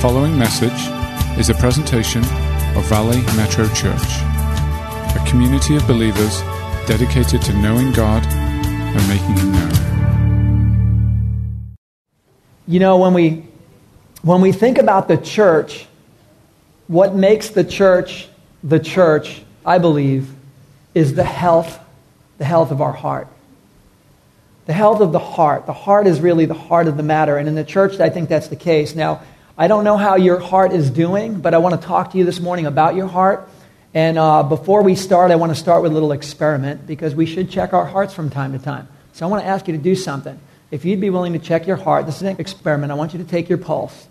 following message is a presentation of Valley Metro Church, a community of believers dedicated to knowing God and making Him known. You know, when we, when we think about the church, what makes the church the church, I believe, is the health, the health of our heart. The health of the heart. The heart is really the heart of the matter. And in the church, I think that's the case. Now, I don't know how your heart is doing, but I want to talk to you this morning about your heart. And uh, before we start, I want to start with a little experiment because we should check our hearts from time to time. So I want to ask you to do something. If you'd be willing to check your heart, this is an experiment. I want you to take your pulse.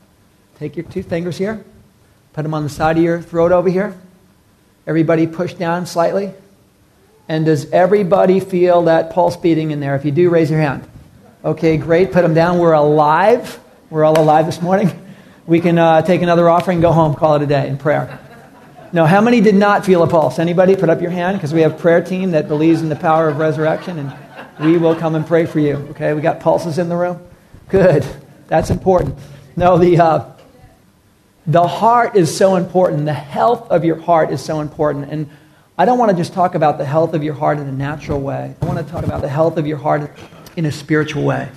Take your two fingers here, put them on the side of your throat over here. Everybody push down slightly. And does everybody feel that pulse beating in there? If you do, raise your hand. Okay, great. Put them down. We're alive. We're all alive this morning we can uh, take another offering, go home, call it a day in prayer. No, how many did not feel a pulse? Anybody? Put up your hand because we have a prayer team that believes in the power of resurrection, and we will come and pray for you. Okay, we got pulses in the room. Good, that's important. No, the uh, the heart is so important. The health of your heart is so important, and I don't want to just talk about the health of your heart in a natural way. I want to talk about the health of your heart in a spiritual way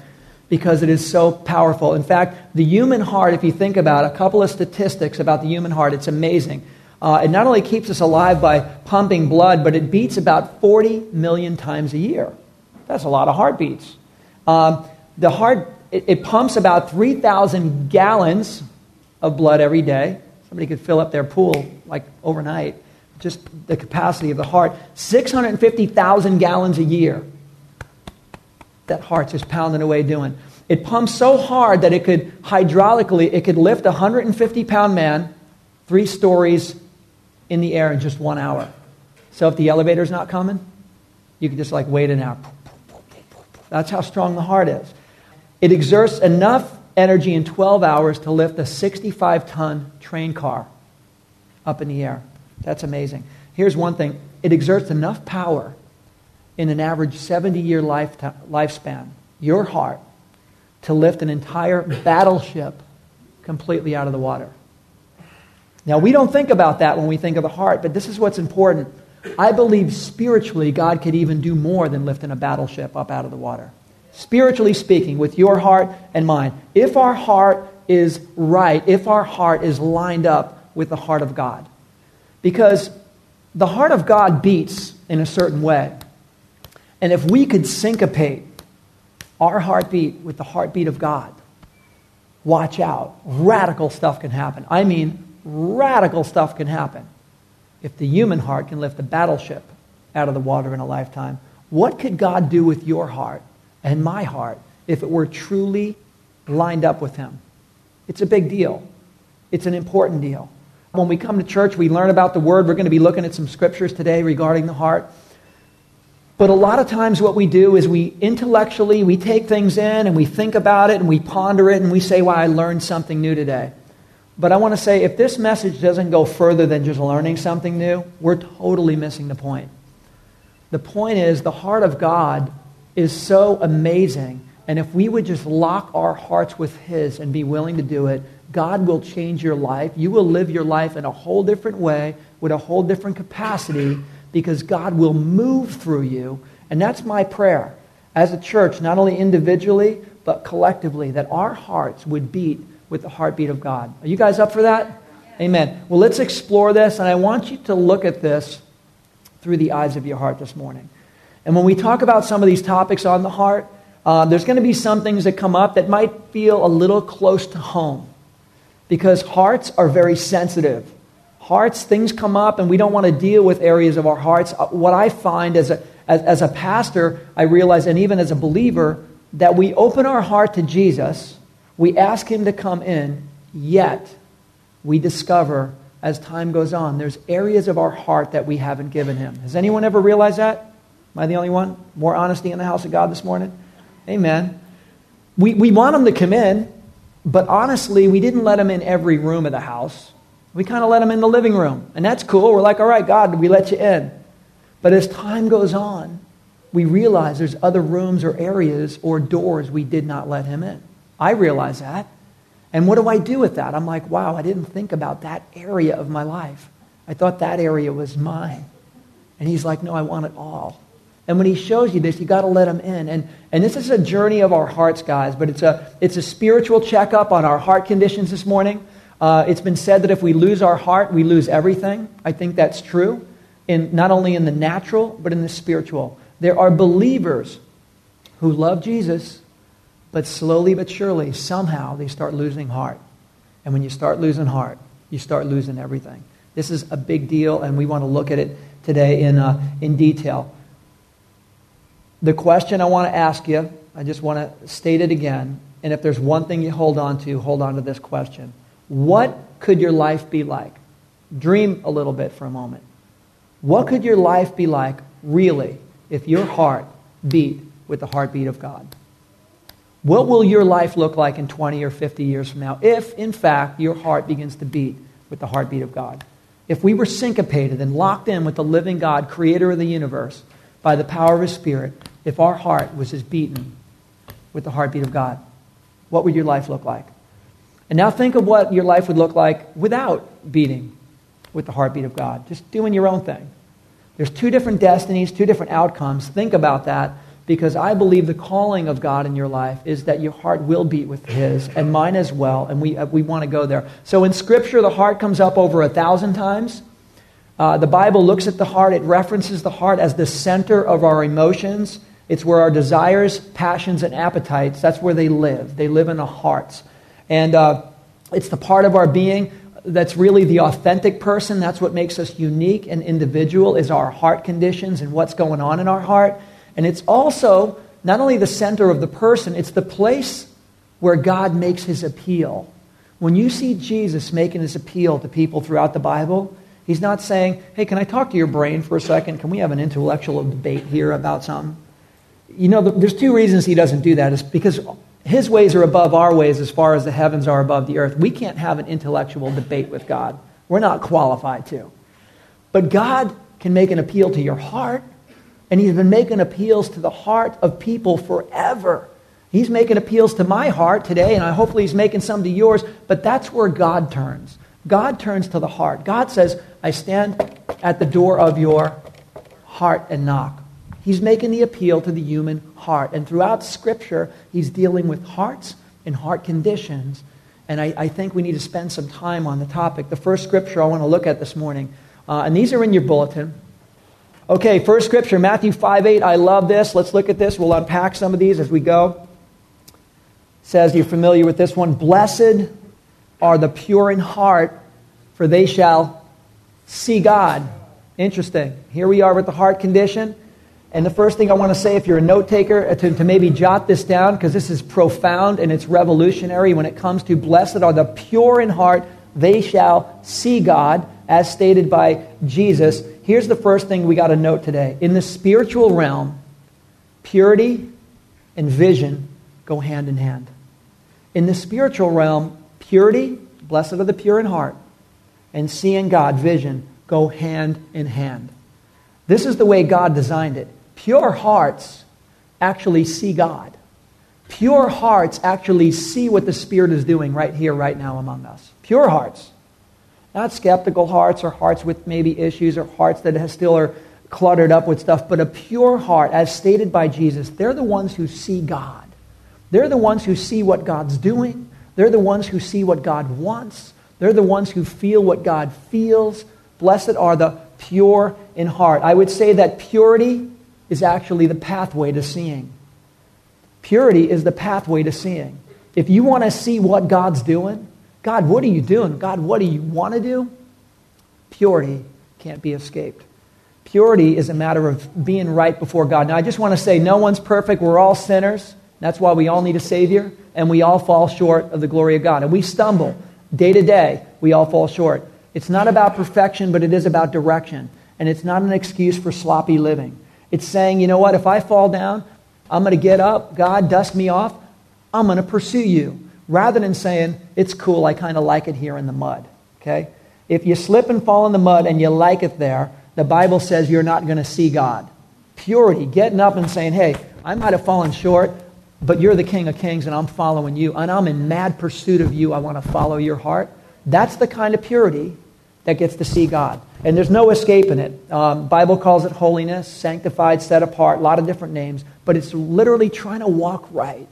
because it is so powerful. In fact, the human heart, if you think about a couple of statistics about the human heart, it's amazing. Uh, it not only keeps us alive by pumping blood, but it beats about 40 million times a year. That's a lot of heartbeats. Um, the heart, it, it pumps about 3,000 gallons of blood every day. Somebody could fill up their pool like overnight. Just the capacity of the heart. 650,000 gallons a year that heart's just pounding away doing. It pumps so hard that it could hydraulically, it could lift a 150 pound man three stories in the air in just one hour. So if the elevator's not coming, you can just like wait an hour. That's how strong the heart is. It exerts enough energy in 12 hours to lift a 65 ton train car up in the air. That's amazing. Here's one thing it exerts enough power in an average 70 year lifespan, your heart, to lift an entire battleship completely out of the water. Now, we don't think about that when we think of the heart, but this is what's important. I believe spiritually, God could even do more than lifting a battleship up out of the water. Spiritually speaking, with your heart and mine. If our heart is right, if our heart is lined up with the heart of God. Because the heart of God beats in a certain way. And if we could syncopate our heartbeat with the heartbeat of God, watch out. Radical stuff can happen. I mean, radical stuff can happen. If the human heart can lift a battleship out of the water in a lifetime, what could God do with your heart and my heart if it were truly lined up with Him? It's a big deal. It's an important deal. When we come to church, we learn about the Word. We're going to be looking at some scriptures today regarding the heart. But a lot of times what we do is we intellectually, we take things in and we think about it and we ponder it and we say, well, I learned something new today. But I want to say, if this message doesn't go further than just learning something new, we're totally missing the point. The point is, the heart of God is so amazing. And if we would just lock our hearts with His and be willing to do it, God will change your life. You will live your life in a whole different way, with a whole different capacity, because God will move through you. And that's my prayer as a church, not only individually, but collectively, that our hearts would beat with the heartbeat of God. Are you guys up for that? Amen. Well, let's explore this, and I want you to look at this through the eyes of your heart this morning. And when we talk about some of these topics on the heart, uh, there's going to be some things that come up that might feel a little close to home because hearts are very sensitive hearts, things come up, and we don't want to deal with areas of our hearts. Uh, what I find as a, as, as a pastor, I realize, and even as a believer, that we open our heart to Jesus, we ask Him to come in, yet we discover as time goes on, there's areas of our heart that we haven't given Him. Has anyone ever realized that? Am I the only one? More honesty in the house of God this morning? Amen. We, we want Him to come in, but honestly, we didn't let Him in every room of the house. We kind of let them in the living room. And that's cool. We're like, all right, God, we let you in. But as time goes on, we realize there's other rooms or areas or doors we did not let him in. I realize that. And what do I do with that? I'm like, wow, I didn't think about that area of my life. I thought that area was mine. And he's like, no, I want it all. And when he shows you this, you got to let him in. And, and this is a journey of our hearts, guys, but it's a, it's a spiritual checkup on our heart conditions this morning. Uh, it's been said that if we lose our heart, we lose everything. I think that's true, in, not only in the natural, but in the spiritual. There are believers who love Jesus, but slowly but surely, somehow they start losing heart. And when you start losing heart, you start losing everything. This is a big deal, and we want to look at it today in, uh, in detail. The question I want to ask you, I just want to state it again. And if there's one thing you hold on to, hold on to this question. What could your life be like? Dream a little bit for a moment. What could your life be like, really, if your heart beat with the heartbeat of God? What will your life look like in 20 or 50 years from now if, in fact, your heart begins to beat with the heartbeat of God? If we were syncopated and locked in with the living God, creator of the universe, by the power of his Spirit, if our heart was as beaten with the heartbeat of God, what would your life look like? And now think of what your life would look like without beating with the heartbeat of God, just doing your own thing. There's two different destinies, two different outcomes. Think about that because I believe the calling of God in your life is that your heart will beat with His and mine as well, and we, uh, we want to go there. So in Scripture, the heart comes up over a thousand times. Uh, the Bible looks at the heart, it references the heart as the center of our emotions. It's where our desires, passions, and appetites, that's where they live. They live in the hearts. And uh, it's the part of our being that's really the authentic person. That's what makes us unique and individual is our heart conditions and what's going on in our heart. And it's also not only the center of the person, it's the place where God makes his appeal. When you see Jesus making his appeal to people throughout the Bible, he's not saying, hey, can I talk to your brain for a second? Can we have an intellectual debate here about something? You know, there's two reasons he doesn't do that. Is because his ways are above our ways as far as the heavens are above the earth. We can't have an intellectual debate with God. We're not qualified to. But God can make an appeal to your heart, and He's been making appeals to the heart of people forever. He's making appeals to my heart today, and I hopefully He's making some to yours, but that's where God turns. God turns to the heart. God says, I stand at the door of your heart and knock. He's making the appeal to the human heart. And throughout Scripture, he's dealing with hearts and heart conditions. And I, I think we need to spend some time on the topic. The first scripture I want to look at this morning, uh, and these are in your bulletin. Okay, first scripture, Matthew 5 8. I love this. Let's look at this. We'll unpack some of these as we go. It says, You're familiar with this one. Blessed are the pure in heart, for they shall see God. Interesting. Here we are with the heart condition. And the first thing I want to say, if you're a note taker, uh, to, to maybe jot this down because this is profound and it's revolutionary when it comes to blessed are the pure in heart, they shall see God, as stated by Jesus. Here's the first thing we got to note today. In the spiritual realm, purity and vision go hand in hand. In the spiritual realm, purity, blessed are the pure in heart, and seeing God, vision, go hand in hand. This is the way God designed it. Pure hearts actually see God. Pure hearts actually see what the Spirit is doing right here, right now among us. Pure hearts. Not skeptical hearts or hearts with maybe issues or hearts that still are cluttered up with stuff, but a pure heart, as stated by Jesus, they're the ones who see God. They're the ones who see what God's doing. They're the ones who see what God wants. They're the ones who feel what God feels. Blessed are the pure in heart. I would say that purity is actually the pathway to seeing. Purity is the pathway to seeing. If you want to see what God's doing, God, what are you doing? God, what do you want to do? Purity can't be escaped. Purity is a matter of being right before God. Now, I just want to say no one's perfect. We're all sinners. That's why we all need a Savior, and we all fall short of the glory of God. And we stumble day to day. We all fall short. It's not about perfection, but it is about direction. And it's not an excuse for sloppy living. It's saying, you know what, if I fall down, I'm going to get up, God, dust me off, I'm going to pursue you. Rather than saying, it's cool, I kind of like it here in the mud. Okay? If you slip and fall in the mud and you like it there, the Bible says you're not going to see God. Purity, getting up and saying, hey, I might have fallen short. but you're the King of Kings and I'm following you and I'm in mad pursuit of you. I want to follow your heart. That's the kind of purity that gets to see God. And there's no escaping it. Um, Bible calls it holiness, sanctified, set apart, a lot of different names. But it's literally trying to walk right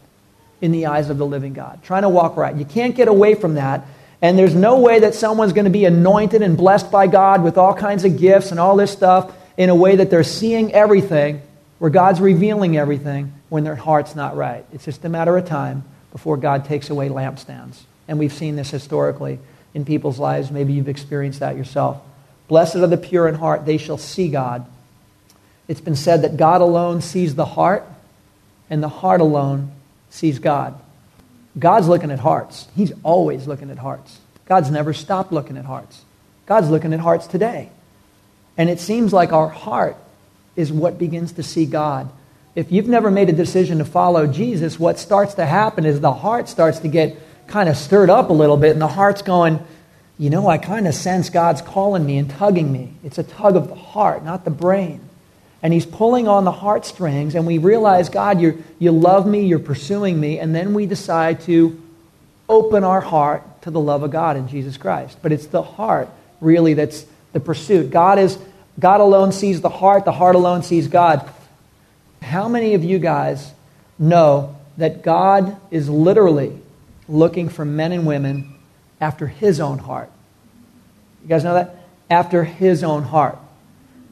in the eyes of the living God. Trying to walk right. You can't get away from that. And there's no way that someone's going to be anointed and blessed by God with all kinds of gifts and all this stuff in a way that they're seeing everything, where God's revealing everything, when their heart's not right. It's just a matter of time before God takes away lampstands. And we've seen this historically in people's lives. Maybe you've experienced that yourself. Blessed are the pure in heart, they shall see God. It's been said that God alone sees the heart, and the heart alone sees God. God's looking at hearts. He's always looking at hearts. God's never stopped looking at hearts. God's looking at hearts today. And it seems like our heart is what begins to see God. If you've never made a decision to follow Jesus, what starts to happen is the heart starts to get kind of stirred up a little bit, and the heart's going, you know, I kind of sense God's calling me and tugging me. It's a tug of the heart, not the brain. And He's pulling on the heartstrings, and we realize, God, you you love me, you're pursuing me, and then we decide to open our heart to the love of God in Jesus Christ. But it's the heart, really, that's the pursuit. God is God alone sees the heart, the heart alone sees God. How many of you guys know that God is literally looking for men and women after his own heart. You guys know that? After his own heart.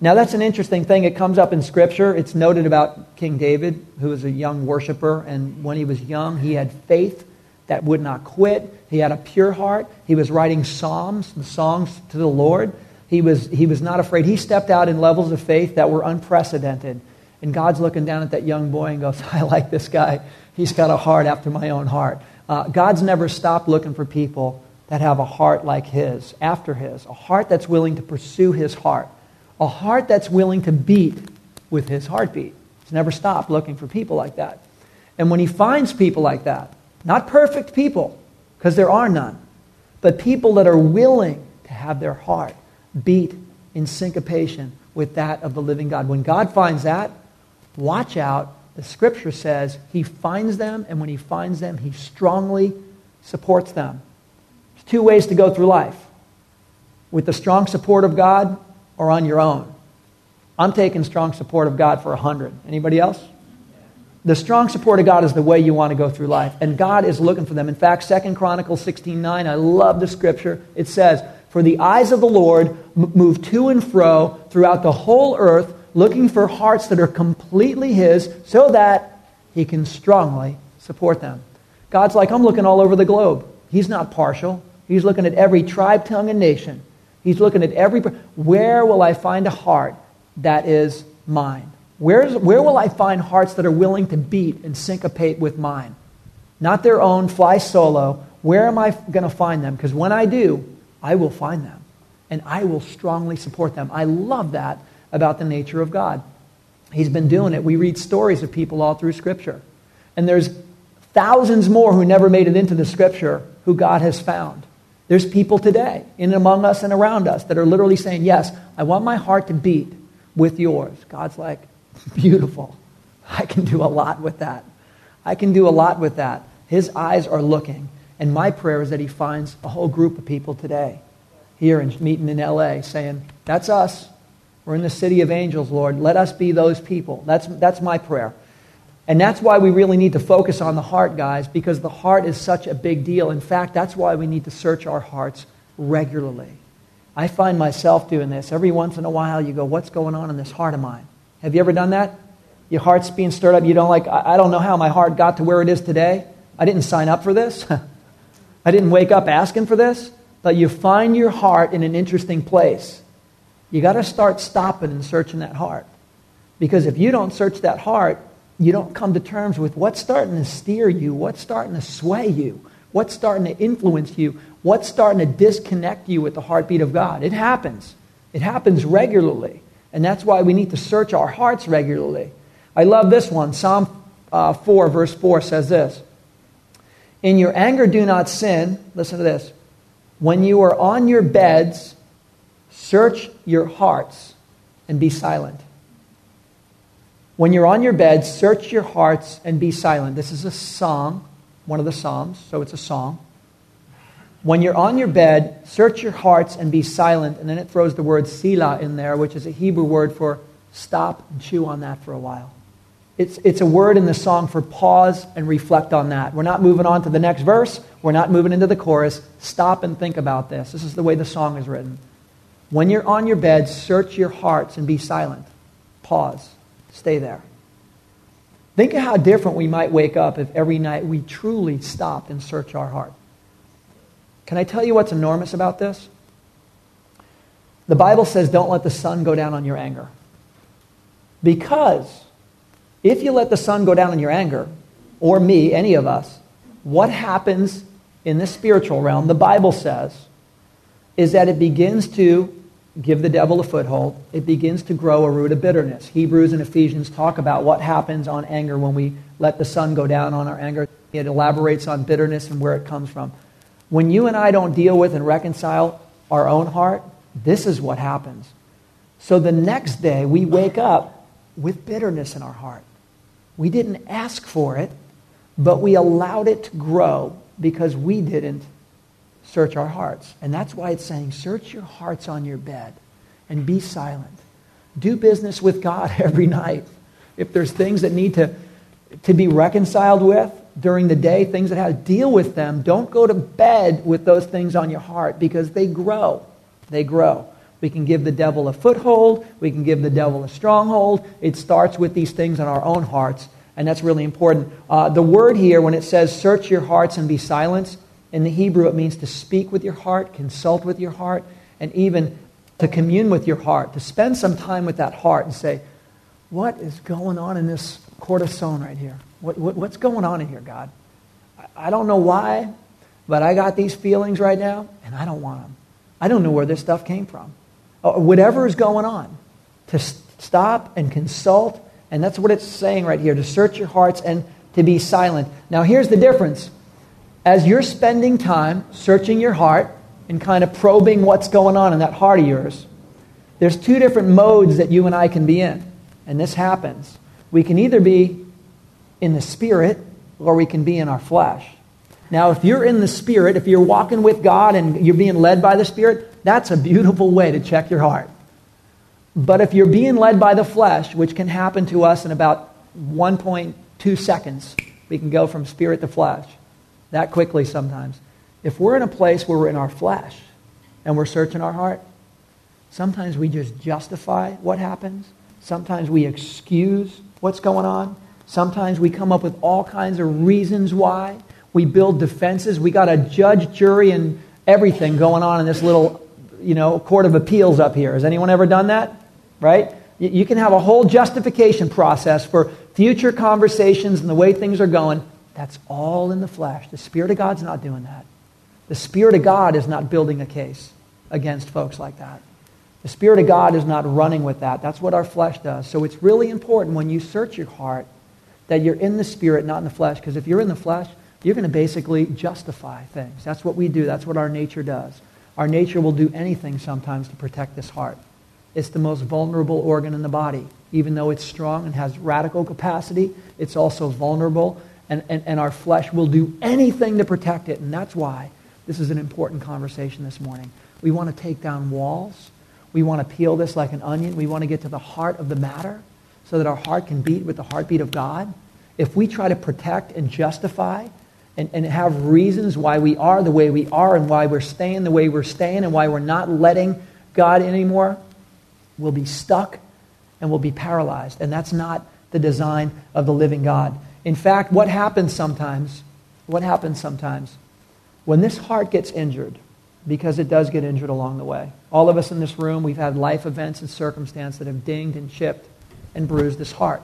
Now, that's an interesting thing. It comes up in Scripture. It's noted about King David, who was a young worshiper, and when he was young, he had faith that would not quit. He had a pure heart. He was writing psalms, the songs to the Lord. He was, he was not afraid. He stepped out in levels of faith that were unprecedented. And God's looking down at that young boy and goes, I like this guy. He's got a heart after my own heart. Uh, God's never stopped looking for people that have a heart like his, after his, a heart that's willing to pursue his heart, a heart that's willing to beat with his heartbeat. He's never stopped looking for people like that. And when he finds people like that, not perfect people, because there are none, but people that are willing to have their heart beat in syncopation with that of the living God. When God finds that, watch out the scripture says he finds them, and when he finds them, he strongly supports them. Two ways to go through life with the strong support of God or on your own. I'm taking strong support of God for 100. Anybody else? The strong support of God is the way you want to go through life, and God is looking for them. In fact, Second Chronicles 16:9, I love the scripture. It says, "For the eyes of the Lord move to and fro throughout the whole earth looking for hearts that are completely His so that He can strongly support them. God's like, I'm looking all over the globe. He's not partial. He's looking at every tribe, tongue, and nation. He's looking at every. Where will I find a heart that is mine? Where's, where will I find hearts that are willing to beat and syncopate with mine? Not their own, fly solo. Where am I going to find them? Because when I do, I will find them. And I will strongly support them. I love that about the nature of God. He's been doing it. We read stories of people all through Scripture. And there's thousands more who never made it into the Scripture who God has found. There's people today, in and among us and around us, that are literally saying, Yes, I want my heart to beat with yours. God's like, Beautiful. I can do a lot with that. I can do a lot with that. His eyes are looking. And my prayer is that he finds a whole group of people today here and meeting in LA saying, That's us. We're in the city of angels, Lord. Let us be those people. That's, that's my prayer. And that's why we really need to focus on the heart, guys, because the heart is such a big deal. In fact, that's why we need to search our hearts regularly. I find myself doing this. Every once in a while, you go, What's going on in this heart of mine? Have you ever done that? Your heart's being stirred up. You don't like, I don't know how my heart got to where it is today. I didn't sign up for this. I didn't wake up asking for this. But you find your heart in an interesting place. You got to start stopping and searching that heart. Because if you don't search that heart, you don't come to terms with what's starting to steer you, what's starting to sway you, what's starting to influence you, what's starting to disconnect you with the heartbeat of God. It happens. It happens regularly. And that's why we need to search our hearts regularly. I love this one. Psalm uh, 4, verse 4 says this In your anger, do not sin. Listen to this. When you are on your beds, Search your hearts and be silent. When you're on your bed, search your hearts and be silent. This is a song, one of the Psalms, so it's a song. When you're on your bed, search your hearts and be silent. And then it throws the word Selah in there, which is a Hebrew word for stop and chew on that for a while. It's, it's a word in the song for pause and reflect on that. We're not moving on to the next verse. We're not moving into the chorus. Stop and think about this. This is the way the song is written. When you're on your bed, search your hearts and be silent. Pause. Stay there. Think of how different we might wake up if every night we truly stopped and searched our heart. Can I tell you what's enormous about this? The Bible says, don't let the sun go down on your anger. Because if you let the sun go down on your anger, or me, any of us, what happens in the spiritual realm, the Bible says, is that it begins to give the devil a foothold. It begins to grow a root of bitterness. Hebrews and Ephesians talk about what happens on anger when we let the sun go down on our anger. It elaborates on bitterness and where it comes from. When you and I don't deal with and reconcile our own heart, this is what happens. So the next day, we wake up with bitterness in our heart. We didn't ask for it, but we allowed it to grow because we didn't search our hearts. And that's why it's saying, search your hearts on your bed and be silent. Do business with God every night. If there's things that need to, to be reconciled with during the day, things that have to deal with them, don't go to bed with those things on your heart because they grow. They grow. We can give the devil a foothold. We can give the devil a stronghold. It starts with these things in our own hearts, and that's really important. Uh, the word here, when it says search your hearts and be silent, in the Hebrew it means to speak with your heart, consult with your heart, and even to commune with your heart, to spend some time with that heart and say, what is going on in this cortisone right here? What, what, what's going on in here, God? I, I don't know why, but I got these feelings right now, and I don't want them. I don't know where this stuff came from or whatever is going on, to stop and consult. And that's what it's saying right here to search your hearts and to be silent. Now, here's the difference. As you're spending time searching your heart and kind of probing what's going on in that heart of yours, there's two different modes that you and I can be in. And this happens. We can either be in the spirit or we can be in our flesh. Now, if you're in the Spirit, if you're walking with God and you're being led by the Spirit, that's a beautiful way to check your heart. But if you're being led by the flesh, which can happen to us in about 1.2 seconds, we can go from spirit to flesh that quickly sometimes. If we're in a place where we're in our flesh and we're searching our heart, sometimes we just justify what happens. Sometimes we excuse what's going on. Sometimes we come up with all kinds of reasons why. We build defenses. We got a judge, jury, and everything going on in this little, you know, court of appeals up here. Has anyone ever done that? Right? You can have a whole justification process for future conversations and the way things are going. That's all in the flesh. The Spirit of God's not doing that. The Spirit of God is not building a case against folks like that. The Spirit of God is not running with that. That's what our flesh does. So it's really important when you search your heart that you're in the Spirit, not in the flesh. Because if you're in the flesh, you're going to basically justify things. That's what we do. That's what our nature does. Our nature will do anything sometimes to protect this heart. It's the most vulnerable organ in the body. Even though it's strong and has radical capacity, it's also vulnerable, and, and, and our flesh will do anything to protect it. And that's why this is an important conversation this morning. We want to take down walls. We want to peel this like an onion. We want to get to the heart of the matter so that our heart can beat with the heartbeat of God. If we try to protect and justify and, and have reasons why we are the way we are and why we're staying the way we're staying and why we're not letting God anymore, we'll be stuck and we'll be paralyzed. And that's not the design of the living God. In fact, what happens sometimes, what happens sometimes, when this heart gets injured, because it does get injured along the way. All of us in this room, we've had life events and circumstances that have dinged and chipped and bruised this heart.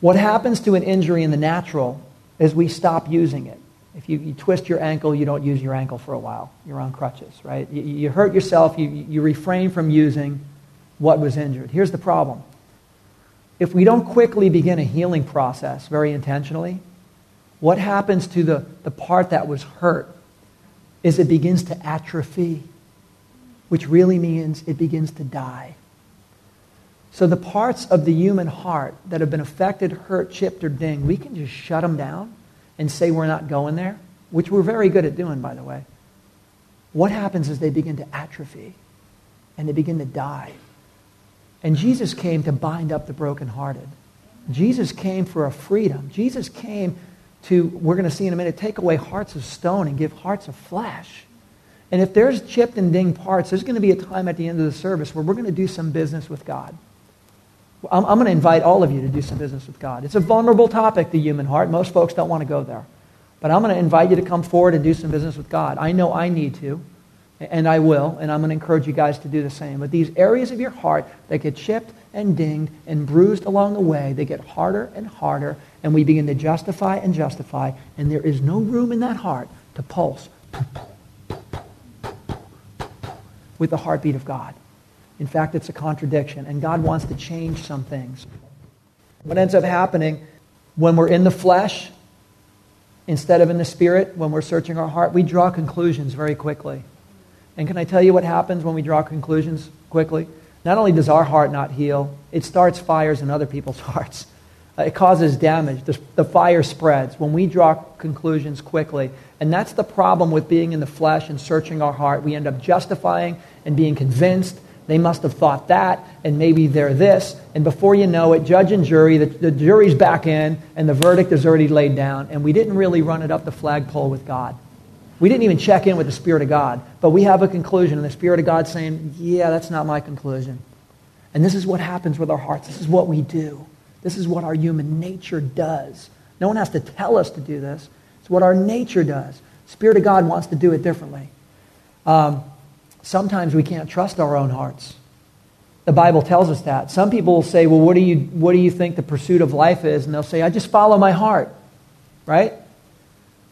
What happens to an injury in the natural is we stop using it. If you, you, twist your ankle, you don't use your ankle for a while. You're on crutches, right? You, you hurt yourself, you, you refrain from using what was injured. Here's the problem. If we don't quickly begin a healing process very intentionally, what happens to the, the part that was hurt is it begins to atrophy, which really means it begins to die. So the parts of the human heart that have been affected, hurt, chipped, or dinged, we can just shut them down and say we're not going there, which we're very good at doing, by the way. What happens is they begin to atrophy and they begin to die. And Jesus came to bind up the brokenhearted. Jesus came for a freedom. Jesus came to, we're going to see in a minute, take away hearts of stone and give hearts of flesh. And if there's chipped and dinged parts, there's going to be a time at the end of the service where we're going to do some business with God. I'm, I'm going to invite all of you to do some business with God. It's a vulnerable topic, the human heart. Most folks don't want to go there. But I'm going to invite you to come forward and do some business with God. I know I need to, and I will, and I'm going to encourage you guys to do the same. But these areas of your heart that get chipped and dinged and bruised along the way, they get harder and harder, and we begin to justify and justify, and there is no room in that heart to pulse with the heartbeat of God. In fact, it's a contradiction, and God wants to change some things. What ends up happening when we're in the flesh instead of in the spirit, when we're searching our heart, we draw conclusions very quickly. And can I tell you what happens when we draw conclusions quickly? Not only does our heart not heal, it starts fires in other people's hearts. Uh, it causes damage. The, the fire spreads when we draw conclusions quickly. And that's the problem with being in the flesh and searching our heart. We end up justifying and being convinced they must have thought that, and maybe they're this. And before you know it, judge and jury, the, the jury's back in, and the verdict is already laid down. And we didn't really run it up the flagpole with God. We didn't even check in with the Spirit of God. But we have a conclusion, and the Spirit of God saying, Yeah, that's not my conclusion. And this is what happens with our hearts. This is what we do. This is what our human nature does. No one has to tell us to do this. It's what our nature does. Spirit of God wants to do it differently. Um, sometimes we can't trust our own hearts. The Bible tells us that. Some people will say, well, what do you, what do you think the pursuit of life is? And they'll say, I just follow my heart. Right?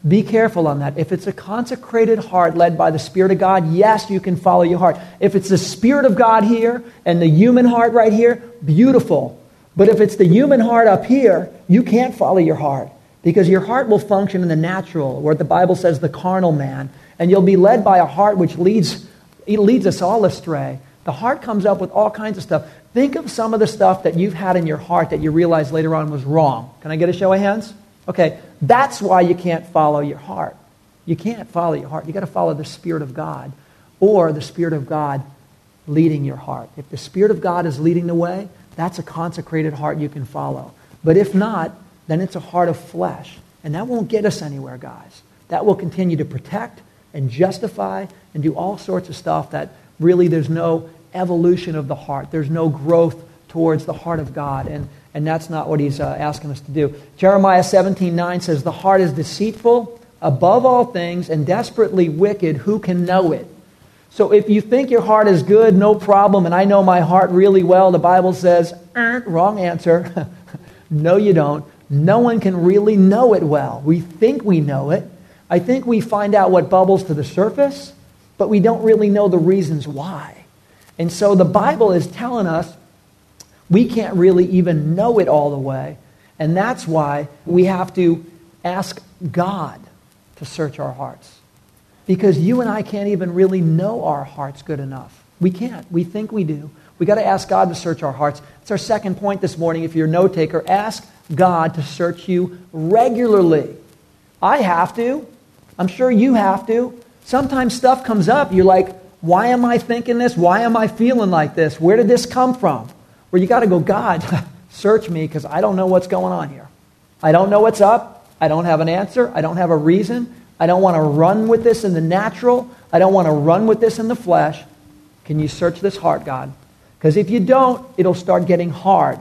Be careful on that. If it's a consecrated heart led by the Spirit of God, yes, you can follow your heart. If it's the Spirit of God here and the human heart right here, beautiful. But if it's the human heart up here, you can't follow your heart because your heart will function in the natural, where the Bible says the carnal man, and you'll be led by a heart which leads it leads us all astray. The heart comes up with all kinds of stuff. Think of some of the stuff that you've had in your heart that you realize later on was wrong. Can I get a show of hands? Okay, that's why you can't follow your heart. You can't follow your heart. You've got to follow the Spirit of God or the Spirit of God leading your heart. If the Spirit of God is leading the way, that's a consecrated heart you can follow. But if not, then it's a heart of flesh. And that won't get us anywhere, guys. That will continue to protect and justify and do all sorts of stuff that really there's no evolution of the heart. There's no growth towards the heart of God. And, and that's not what he's uh, asking us to do. Jeremiah 17 9 says, The heart is deceitful above all things and desperately wicked. Who can know it? So if you think your heart is good, no problem, and I know my heart really well, the Bible says, er, wrong answer. no, you don't. No one can really know it well. We think we know it, I think we find out what bubbles to the surface, but we don't really know the reasons why. And so the Bible is telling us we can't really even know it all the way. And that's why we have to ask God to search our hearts. Because you and I can't even really know our hearts good enough. We can't. We think we do. We got to ask God to search our hearts. It's our second point this morning. If you're a note taker, ask God to search you regularly. I have to. I'm sure you have to. Sometimes stuff comes up. You're like, why am I thinking this? Why am I feeling like this? Where did this come from? Where you got to go, God, search me because I don't know what's going on here. I don't know what's up. I don't have an answer. I don't have a reason. I don't want to run with this in the natural. I don't want to run with this in the flesh. Can you search this heart, God? Because if you don't, it'll start getting hard.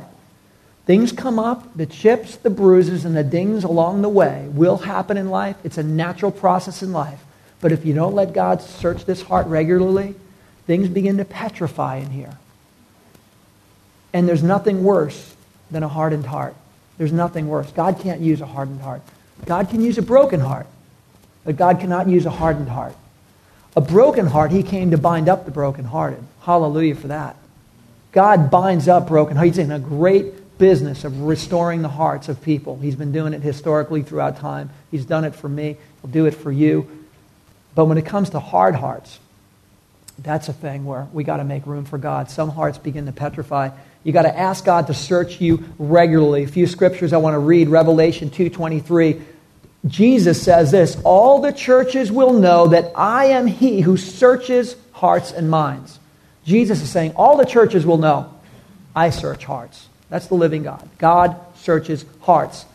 Things come up, the chips, the bruises, and the dings along the way will happen in life. It's a natural process in life. But if you don't let God search this heart regularly, things begin to petrify in here. And there's nothing worse than a hardened heart. There's nothing worse. God can't use a hardened heart. God can use a broken heart, but God cannot use a hardened heart. A broken heart, he came to bind up the brokenhearted. Hallelujah for that. God binds up broken hearts. He's in a great business of restoring the hearts of people. He's been doing it historically throughout time. He's done it for me. He'll do it for you. But when it comes to hard hearts, that's a thing where we got to make room for God. Some hearts begin to petrify, You got to ask God to search you regularly. A few scriptures I want to read. Revelation 2:23. Jesus says this, "All the churches will know that I am he who searches hearts and minds." Jesus is saying, "All the churches will know I search hearts." That's the living God. God searches hearts.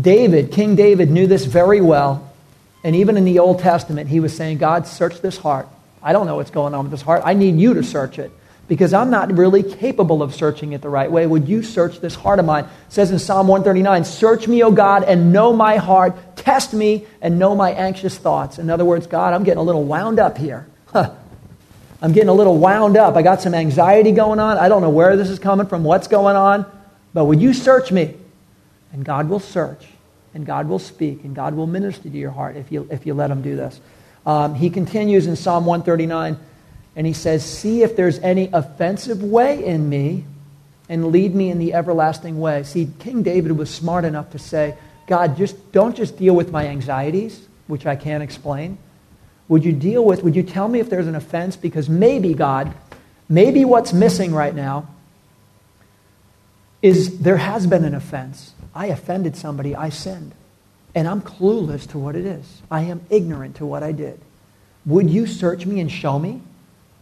David, King David knew this very well. And even in the Old Testament, he was saying, God, search this heart. I don't know what's going on with this heart. I need you to search it because I'm not really capable of searching it the right way. Would you search this heart of mine? It says in Psalm 139, Search me, O God, and know my heart. Test me and know my anxious thoughts. In other words, God, I'm getting a little wound up here. Huh. I'm getting a little wound up. I got some anxiety going on. I don't know where this is coming from, what's going on. But would you search me? And God will search, and God will speak, and God will minister to your heart if you, if you let Him do this. Um, he continues in Psalm 139, and he says, See if there's any offensive way in me, and lead me in the everlasting way. See, King David was smart enough to say, God, just don't just deal with my anxieties, which I can't explain. Would you deal with, would you tell me if there's an offense? Because maybe, God, maybe what's missing right now is there has been an offense. I offended somebody, I sinned. And I'm clueless to what it is. I am ignorant to what I did. Would you search me and show me?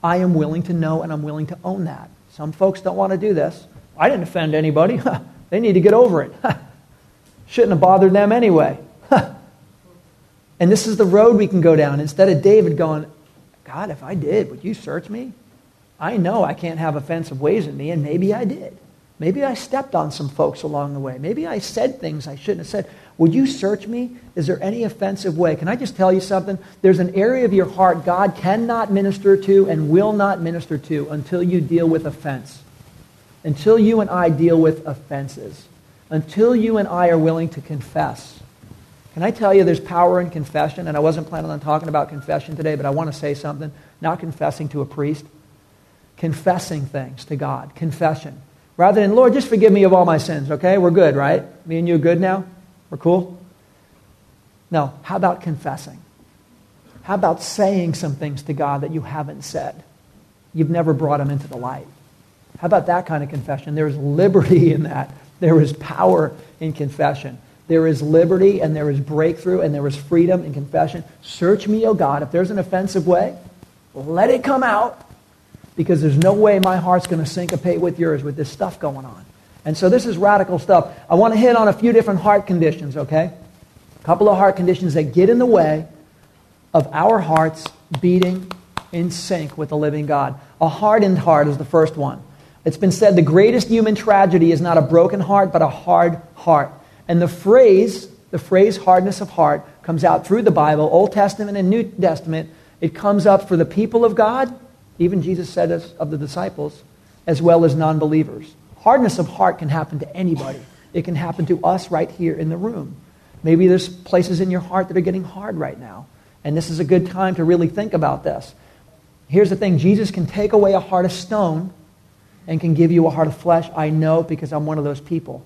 I am willing to know and I'm willing to own that. Some folks don't want to do this. I didn't offend anybody. they need to get over it. Shouldn't have bothered them anyway. and this is the road we can go down. Instead of David going, God, if I did, would you search me? I know I can't have offensive ways in me, and maybe I did. Maybe I stepped on some folks along the way. Maybe I said things I shouldn't have said. Would you search me? Is there any offensive way? Can I just tell you something? There's an area of your heart God cannot minister to and will not minister to until you deal with offense. Until you and I deal with offenses. Until you and I are willing to confess. Can I tell you there's power in confession? And I wasn't planning on talking about confession today, but I want to say something. Not confessing to a priest, confessing things to God. Confession. Rather than, Lord, just forgive me of all my sins, okay? We're good, right? Me and you good now? We're cool? No. How about confessing? How about saying some things to God that you haven't said? You've never brought them into the light. How about that kind of confession? There's liberty in that. There is power in confession. There is liberty and there is breakthrough and there is freedom in confession. Search me, O God. If there's an offensive way, let it come out because there's no way my heart's going to syncopate with yours with this stuff going on. And so this is radical stuff. I want to hit on a few different heart conditions, okay? A couple of heart conditions that get in the way of our hearts beating in sync with the living God. A hardened heart is the first one. It's been said the greatest human tragedy is not a broken heart, but a hard heart. And the phrase, the phrase hardness of heart, comes out through the Bible, Old Testament and New Testament. It comes up for the people of God even Jesus said this of the disciples, as well as non believers. Hardness of heart can happen to anybody, it can happen to us right here in the room. Maybe there's places in your heart that are getting hard right now. And this is a good time to really think about this. Here's the thing Jesus can take away a heart of stone and can give you a heart of flesh. I know because I'm one of those people.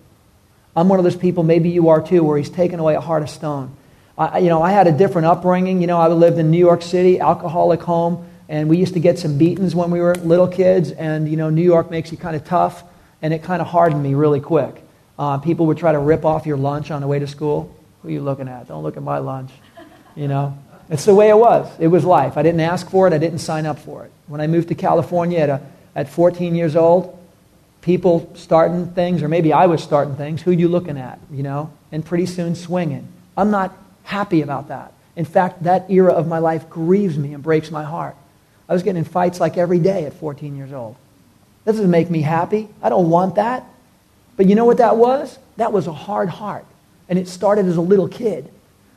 I'm one of those people, maybe you are too, where he's taken away a heart of stone. I, you know, I had a different upbringing. You know, I lived in New York City, alcoholic home. And we used to get some beatings when we were little kids. And, you know, New York makes you kind of tough. And it kind of hardened me really quick. Uh, people would try to rip off your lunch on the way to school. Who are you looking at? Don't look at my lunch. You know? It's the way it was. It was life. I didn't ask for it. I didn't sign up for it. When I moved to California at, a, at 14 years old, people starting things, or maybe I was starting things. Who are you looking at? You know? And pretty soon swinging. I'm not happy about that. In fact, that era of my life grieves me and breaks my heart. I was getting in fights like every day at 14 years old. That doesn't make me happy. I don't want that. But you know what that was? That was a hard heart. And it started as a little kid.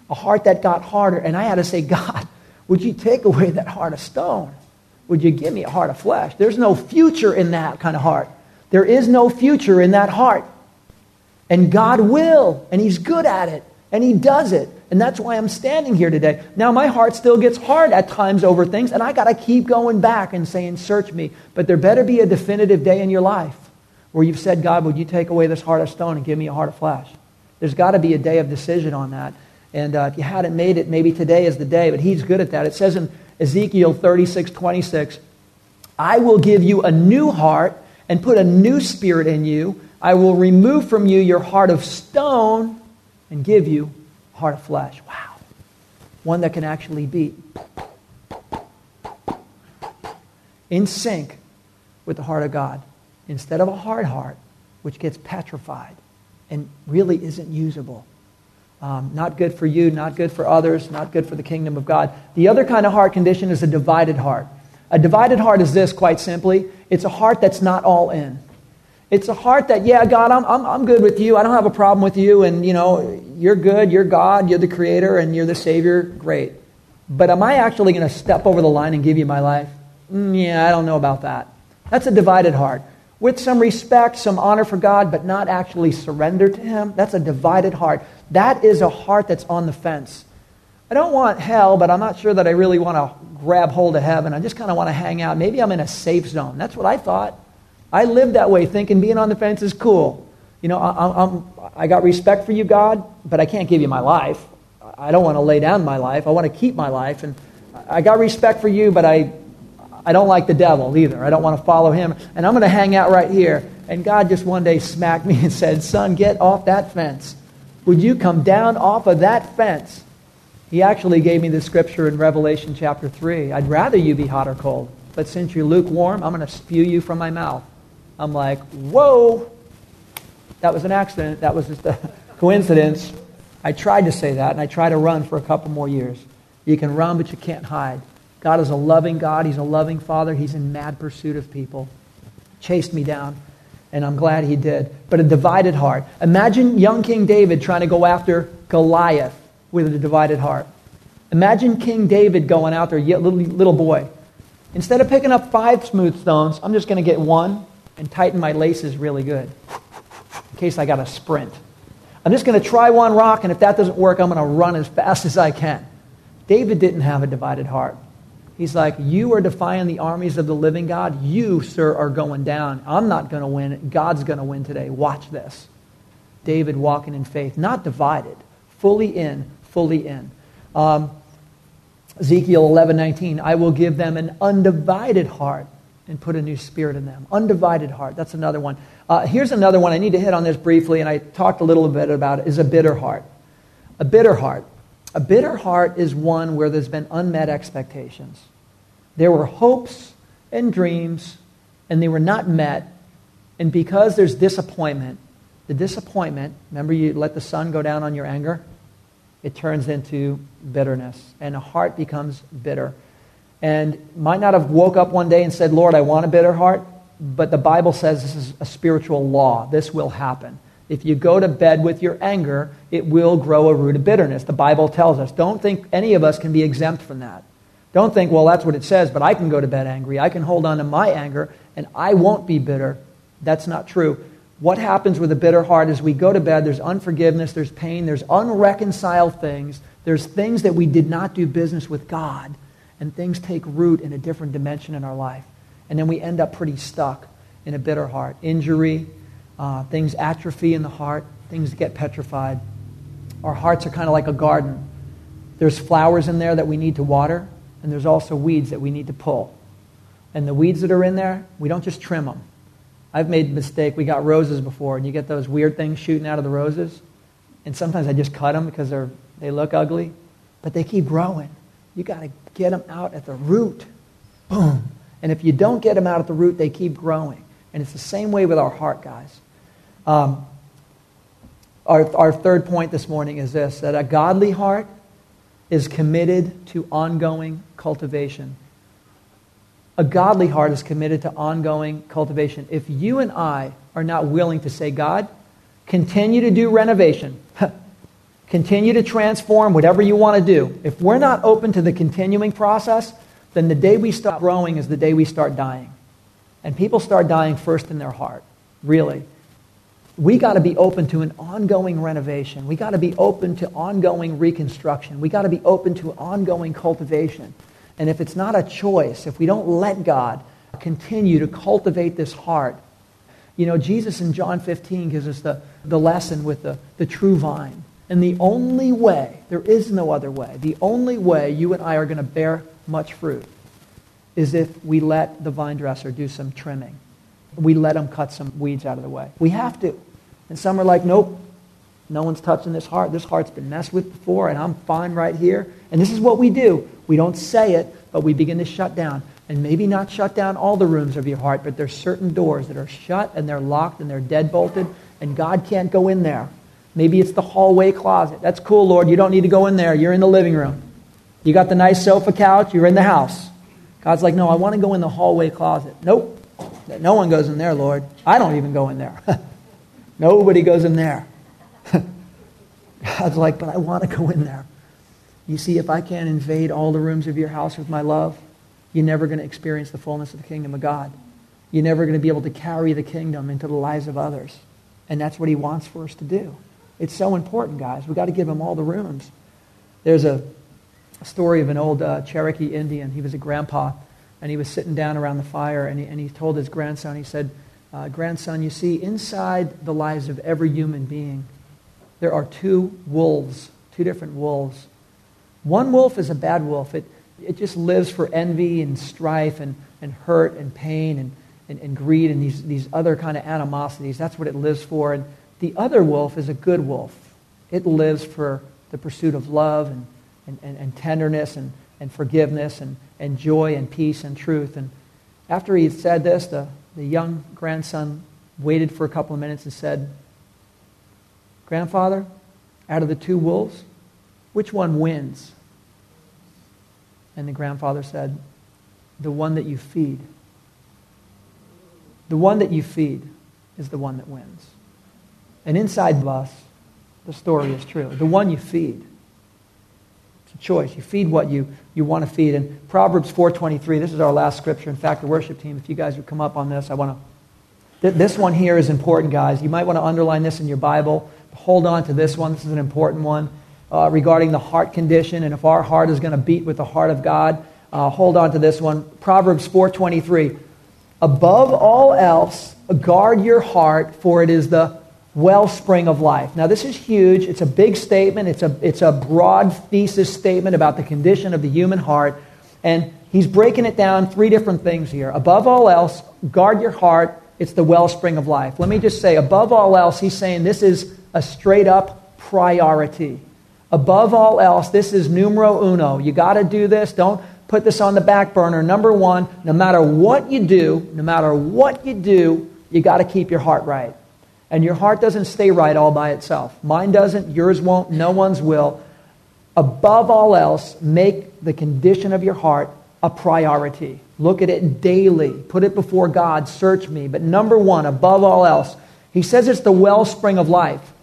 A heart that got harder. And I had to say, God, would you take away that heart of stone? Would you give me a heart of flesh? There's no future in that kind of heart. There is no future in that heart. And God will, and He's good at it, and He does it. And that's why I'm standing here today. Now, my heart still gets hard at times over things, and I got to keep going back and saying, Search me. But there better be a definitive day in your life where you've said, God, would you take away this heart of stone and give me a heart of flesh? There's got to be a day of decision on that. And uh, if you hadn't made it, maybe today is the day, but he's good at that. It says in Ezekiel 36 26, I will give you a new heart and put a new spirit in you. I will remove from you your heart of stone and give you heart of flesh. Wow. One that can actually beat in sync with the heart of God instead of a hard heart, which gets petrified and really isn't usable. Um, not good for you, not good for others, not good for the kingdom of God. The other kind of heart condition is a divided heart. A divided heart is this, quite simply it's a heart that's not all in. It's a heart that, yeah, God, I'm, I'm, I'm good with you. I don't have a problem with you. And, you know, you're good. You're God. You're the creator and you're the Savior. Great. But am I actually going to step over the line and give you my life? Mm, yeah, I don't know about that. That's a divided heart. With some respect, some honor for God, but not actually surrender to Him. That's a divided heart. That is a heart that's on the fence. I don't want hell, but I'm not sure that I really want to grab hold of heaven. I just kind of want to hang out. Maybe I'm in a safe zone. That's what I thought. I lived that way, thinking being on the fence is cool. You know, I, I'm, I got respect for you, God, but I can't give you my life. I don't want to lay down my life. I want to keep my life. And I got respect for you, but I, I don't like the devil either. I don't want to follow him. And I'm going to hang out right here. And God just one day smacked me and said, Son, get off that fence. Would you come down off of that fence? He actually gave me the scripture in Revelation chapter 3. I'd rather you be hot or cold, but since you're lukewarm, I'm going to spew you from my mouth. I'm like, whoa, that was an accident. That was just a coincidence. I tried to say that, and I tried to run for a couple more years. You can run, but you can't hide. God is a loving God. He's a loving Father. He's in mad pursuit of people. Chased me down, and I'm glad he did. But a divided heart. Imagine young King David trying to go after Goliath with a divided heart. Imagine King David going out there, little, little boy. Instead of picking up five smooth stones, I'm just going to get one and tighten my laces really good in case I got to sprint. I'm just going to try one rock, and if that doesn't work, I'm going to run as fast as I can. David didn't have a divided heart. He's like, You are defying the armies of the living God. You, sir, are going down. I'm not going to win. God's going to win today. Watch this. David walking in faith, not divided, fully in, fully in. Um, Ezekiel 11, 19, I will give them an undivided heart and put a new spirit in them. Undivided heart. That's another one. Uh, here's another one. I need to hit on this briefly, and I talked a little bit about it, is a bitter heart. A bitter heart. A bitter heart is one where there's been unmet expectations. There were hopes and dreams, and they were not met. And because there's disappointment, the disappointment, remember you let the sun go down on your anger? It turns into bitterness, and a heart becomes bitter and might not have woke up one day and said, Lord, I want a bitter heart, but the Bible says this is a spiritual law. This will happen. If you go to bed with your anger, it will grow a root of bitterness. The Bible tells us. Don't think any of us can be exempt from that. Don't think, well, that's what it says, but I can go to bed angry. I can hold on to my anger, and I won't be bitter. That's not true. What happens with a bitter heart is we go to bed, there's unforgiveness, there's pain, there's unreconciled things, there's things that we did not do business with God and things take root in a different dimension in our life. And then we end up pretty stuck in a bitter heart. Injury, uh, things atrophy in the heart, things get petrified. Our hearts are kind of like a garden. There's flowers in there that we need to water, and there's also weeds that we need to pull. And the weeds that are in there, we don't just trim them. I've made a mistake. We got roses before, and you get those weird things shooting out of the roses. And sometimes I just cut them because they're, they look ugly, but they keep growing. You got to get them out at the root. Boom. And if you don't get them out at the root, they keep growing. And it's the same way with our heart, guys. Um, our, our third point this morning is this that a godly heart is committed to ongoing cultivation. A godly heart is committed to ongoing cultivation. If you and I are not willing to say, God, continue to do renovation, Continue to transform whatever you want to do. If we're not open to the continuing process, then the day we stop growing is the day we start dying. And people start dying first in their heart, really. We got to be open to an ongoing renovation. We got to be open to ongoing reconstruction. We got to be open to ongoing cultivation. And if it's not a choice, if we don't let God continue to cultivate this heart, you know, Jesus in John 15 gives us the, the lesson with the, the true vine. And the only way, there is no other way, the only way you and I are going to bear much fruit is if we let the vine dresser do some trimming. we let them cut some weeds out of the way. We have to. And some are like, nope, no one's touching this heart. This heart's been messed with before, and I'm fine right here. And this is what we do. We don't say it, but we begin to shut down. And maybe not shut down all the rooms of your heart, but there's certain doors that are shut and they're locked and they're dead bolted, and God can't go in there. Maybe it's the hallway closet. That's cool, Lord. You don't need to go in there. You're in the living room. You got the nice sofa couch. You're in the house. God's like, no, I want to go in the hallway closet. Nope. No one goes in there, Lord. I don't even go in there. Nobody goes in there. God's like, but I want to go in there. You see, if I can't invade all the rooms of your house with my love, you're never going to experience the fullness of the kingdom of God. You're never going to be able to carry the kingdom into the lives of others. And that's what he wants for us to do. It's so important, guys. We've got to give them all the rooms. There's a, story of an old uh, Cherokee Indian. He was a grandpa, and he was sitting down around the fire, and he, and he told his grandson, he said, uh, Grandson, you see, inside the lives of every human being, there are two wolves, two different wolves. One wolf is a bad wolf. It, it just lives for envy and strife and, and hurt and pain and, and, and greed and these, these other kind of animosities. That's what it lives for. And the other wolf is a good wolf. It lives for the pursuit of love and, and, and, and tenderness and, and forgiveness and, and joy and peace and truth. And after he said this, the, the young grandson waited for a couple of minutes and said, Grandfather, out of the two wolves, which one wins? And the grandfather said, The one that you feed. The one that you feed is the one that wins. And inside of us, the story is true. The one you feed. It's a choice. You feed what you, you want to feed. And Proverbs 4.23, this is our last scripture. In fact, the worship team, if you guys would come up on this, I want to... This one here is important, guys. You might want to underline this in your Bible. Hold on to this one. This is an important one uh, regarding the heart condition and if our heart is going to beat with the heart of God. Uh, hold on to this one. Proverbs 4.23. Above all else, guard your heart, for it is the wellspring of life. Now, this is huge. It's a big statement. It's a, it's a broad thesis statement about the condition of the human heart. And he's breaking it down three different things here. Above all else, guard your heart. It's the wellspring of life. Let me just say, above all else, he's saying this is a straight up priority. Above all else, this is numero uno. You got to do this. Don't put this on the back burner. Number one, no matter what you do, no matter what you do, you got to keep your heart right. And your heart doesn't stay right all by itself. Mine doesn't, yours won't, no one's will. Above all else, make the condition of your heart a priority. Look at it daily. Put it before God. Search me. But number one, above all else, he says it's the wellspring of life.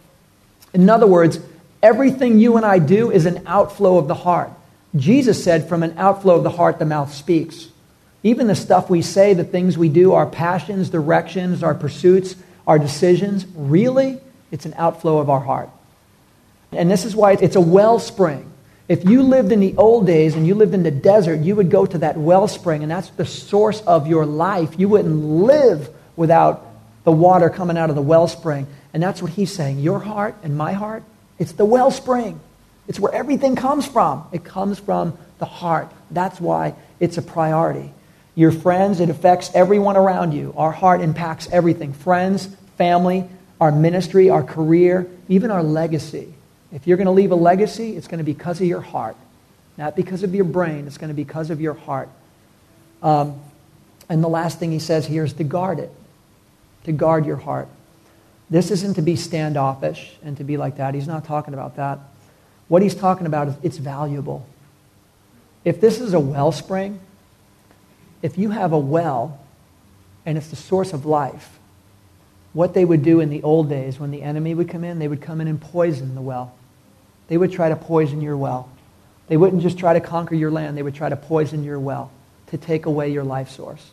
In other words, everything you and I do is an outflow of the heart. Jesus said, from an outflow of the heart, the mouth speaks. Even the stuff we say, the things we do, our passions, directions, our pursuits, our decisions, really, it's an outflow of our heart. And this is why it's a wellspring. If you lived in the old days and you lived in the desert, you would go to that wellspring, and that's the source of your life. You wouldn't live without the water coming out of the wellspring. And that's what he's saying. Your heart and my heart, it's the wellspring. It's where everything comes from. It comes from the heart. That's why it's a priority. Your friends, it affects everyone around you. Our heart impacts everything friends, family, our ministry, our career, even our legacy. If you're going to leave a legacy, it's going to be because of your heart, not because of your brain. It's going to be because of your heart. Um, and the last thing he says here is to guard it, to guard your heart. This isn't to be standoffish and to be like that. He's not talking about that. What he's talking about is it's valuable. If this is a wellspring, if you have a well and it's the source of life, what they would do in the old days when the enemy would come in, they would come in and poison the well. They would try to poison your well. They wouldn't just try to conquer your land, they would try to poison your well to take away your life source.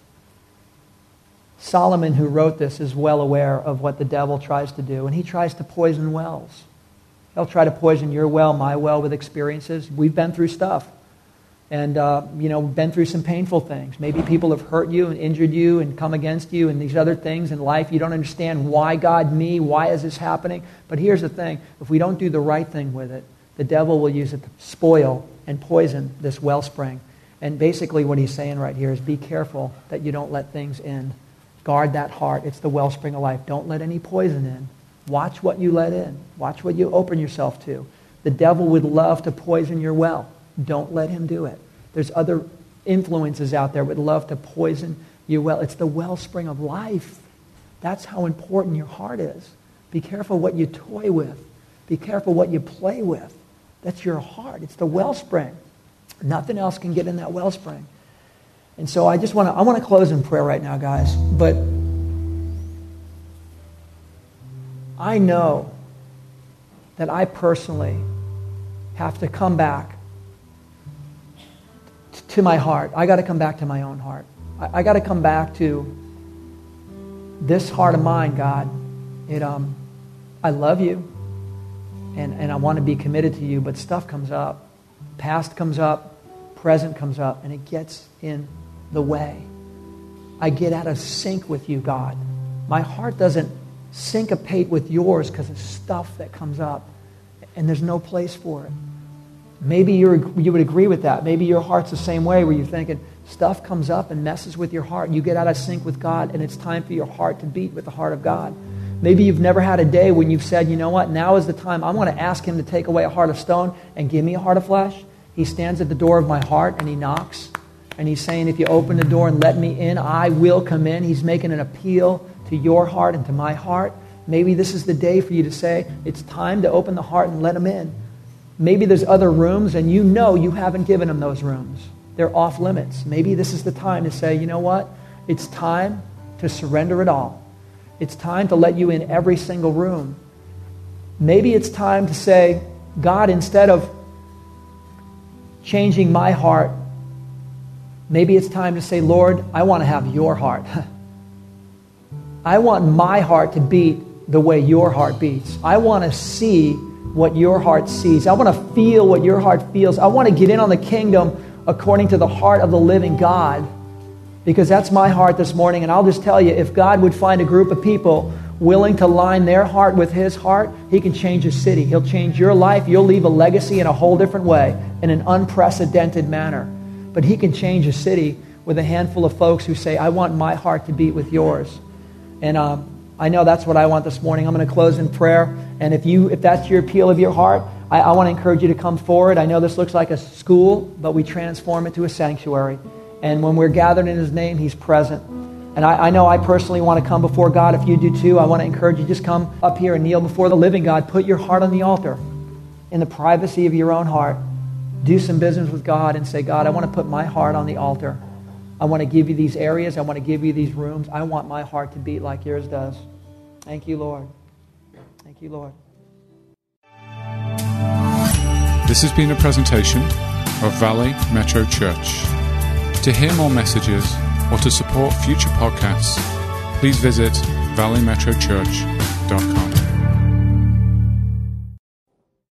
Solomon, who wrote this, is well aware of what the devil tries to do, and he tries to poison wells. He'll try to poison your well, my well, with experiences. We've been through stuff and uh, you know been through some painful things maybe people have hurt you and injured you and come against you and these other things in life you don't understand why god me why is this happening but here's the thing if we don't do the right thing with it the devil will use it to spoil and poison this wellspring and basically what he's saying right here is be careful that you don't let things in Guard that heart. It's the wellspring of life. Don't let any poison in. Watch what you let in. Watch what you open yourself to. The devil would love to poison your well. Don't let him do it. There's other influences out there would love to poison you well. It's the wellspring of life. That's how important your heart is. Be careful what you toy with. Be careful what you play with. That's your heart. It's the wellspring. Nothing else can get in that wellspring. And so I just want to I want to close in prayer right now, guys. But I know that I personally have to come back to my heart. I got to come back to my own heart. I, I got to come back to this heart of mine, God. It um I love you and, and I want to be committed to you, but stuff comes up. Past comes up, present comes up, and it gets in the way. I get out of sync with you, God. My heart doesn't syncopate with yours because of stuff that comes up, and there's no place for it. Maybe you you would agree with that. Maybe your heart's the same way where you're thinking stuff comes up and messes with your heart. You get out of sync with God, and it's time for your heart to beat with the heart of God. Maybe you've never had a day when you've said, you know what, now is the time. I'm going to ask Him to take away a heart of stone and give me a heart of flesh. He stands at the door of my heart and He knocks. And He's saying, if you open the door and let me in, I will come in. He's making an appeal to your heart and to my heart. Maybe this is the day for you to say, it's time to open the heart and let Him in. Maybe there's other rooms and you know you haven't given them those rooms. They're off limits. Maybe this is the time to say, you know what? It's time to surrender it all it's time to let you in every single room. Maybe it's time to say, God, instead of changing my heart, maybe it's time to say, Lord, I want to have your heart. I want my heart to beat the way your heart beats. I want to see what your heart sees. I want to feel what your heart feels. I want to get in on the kingdom according to the heart of the living God because that's my heart this morning. And I'll just tell you if God would find a group of people willing to line their heart with His heart, He can change a city. He'll change your life. You'll leave a legacy in a whole different way, in an unprecedented manner. But He can change a city with a handful of folks who say, I want my heart to beat with yours. And um, I know that's what I want this morning. I'm going to close in prayer. And if, you, if that's your appeal of your heart, I, I want to encourage you to come forward. I know this looks like a school, but we transform it to a sanctuary. And when we're gathered in His name, He's present. And I, I, know I personally want to come before God. If you do too, I want to encourage you just come up here and kneel before the living God. Put your heart on the altar in the privacy of your own heart. Do some business with God and say, God, I want to put my heart on the altar. I want to give you these areas. I want to give you these rooms. I want my heart to beat like yours does. Thank you, Lord. Thank you, Lord. This has been a presentation of Valley Metro Church. To hear more messages or to support future podcasts, please visit valleymetrochurch.org.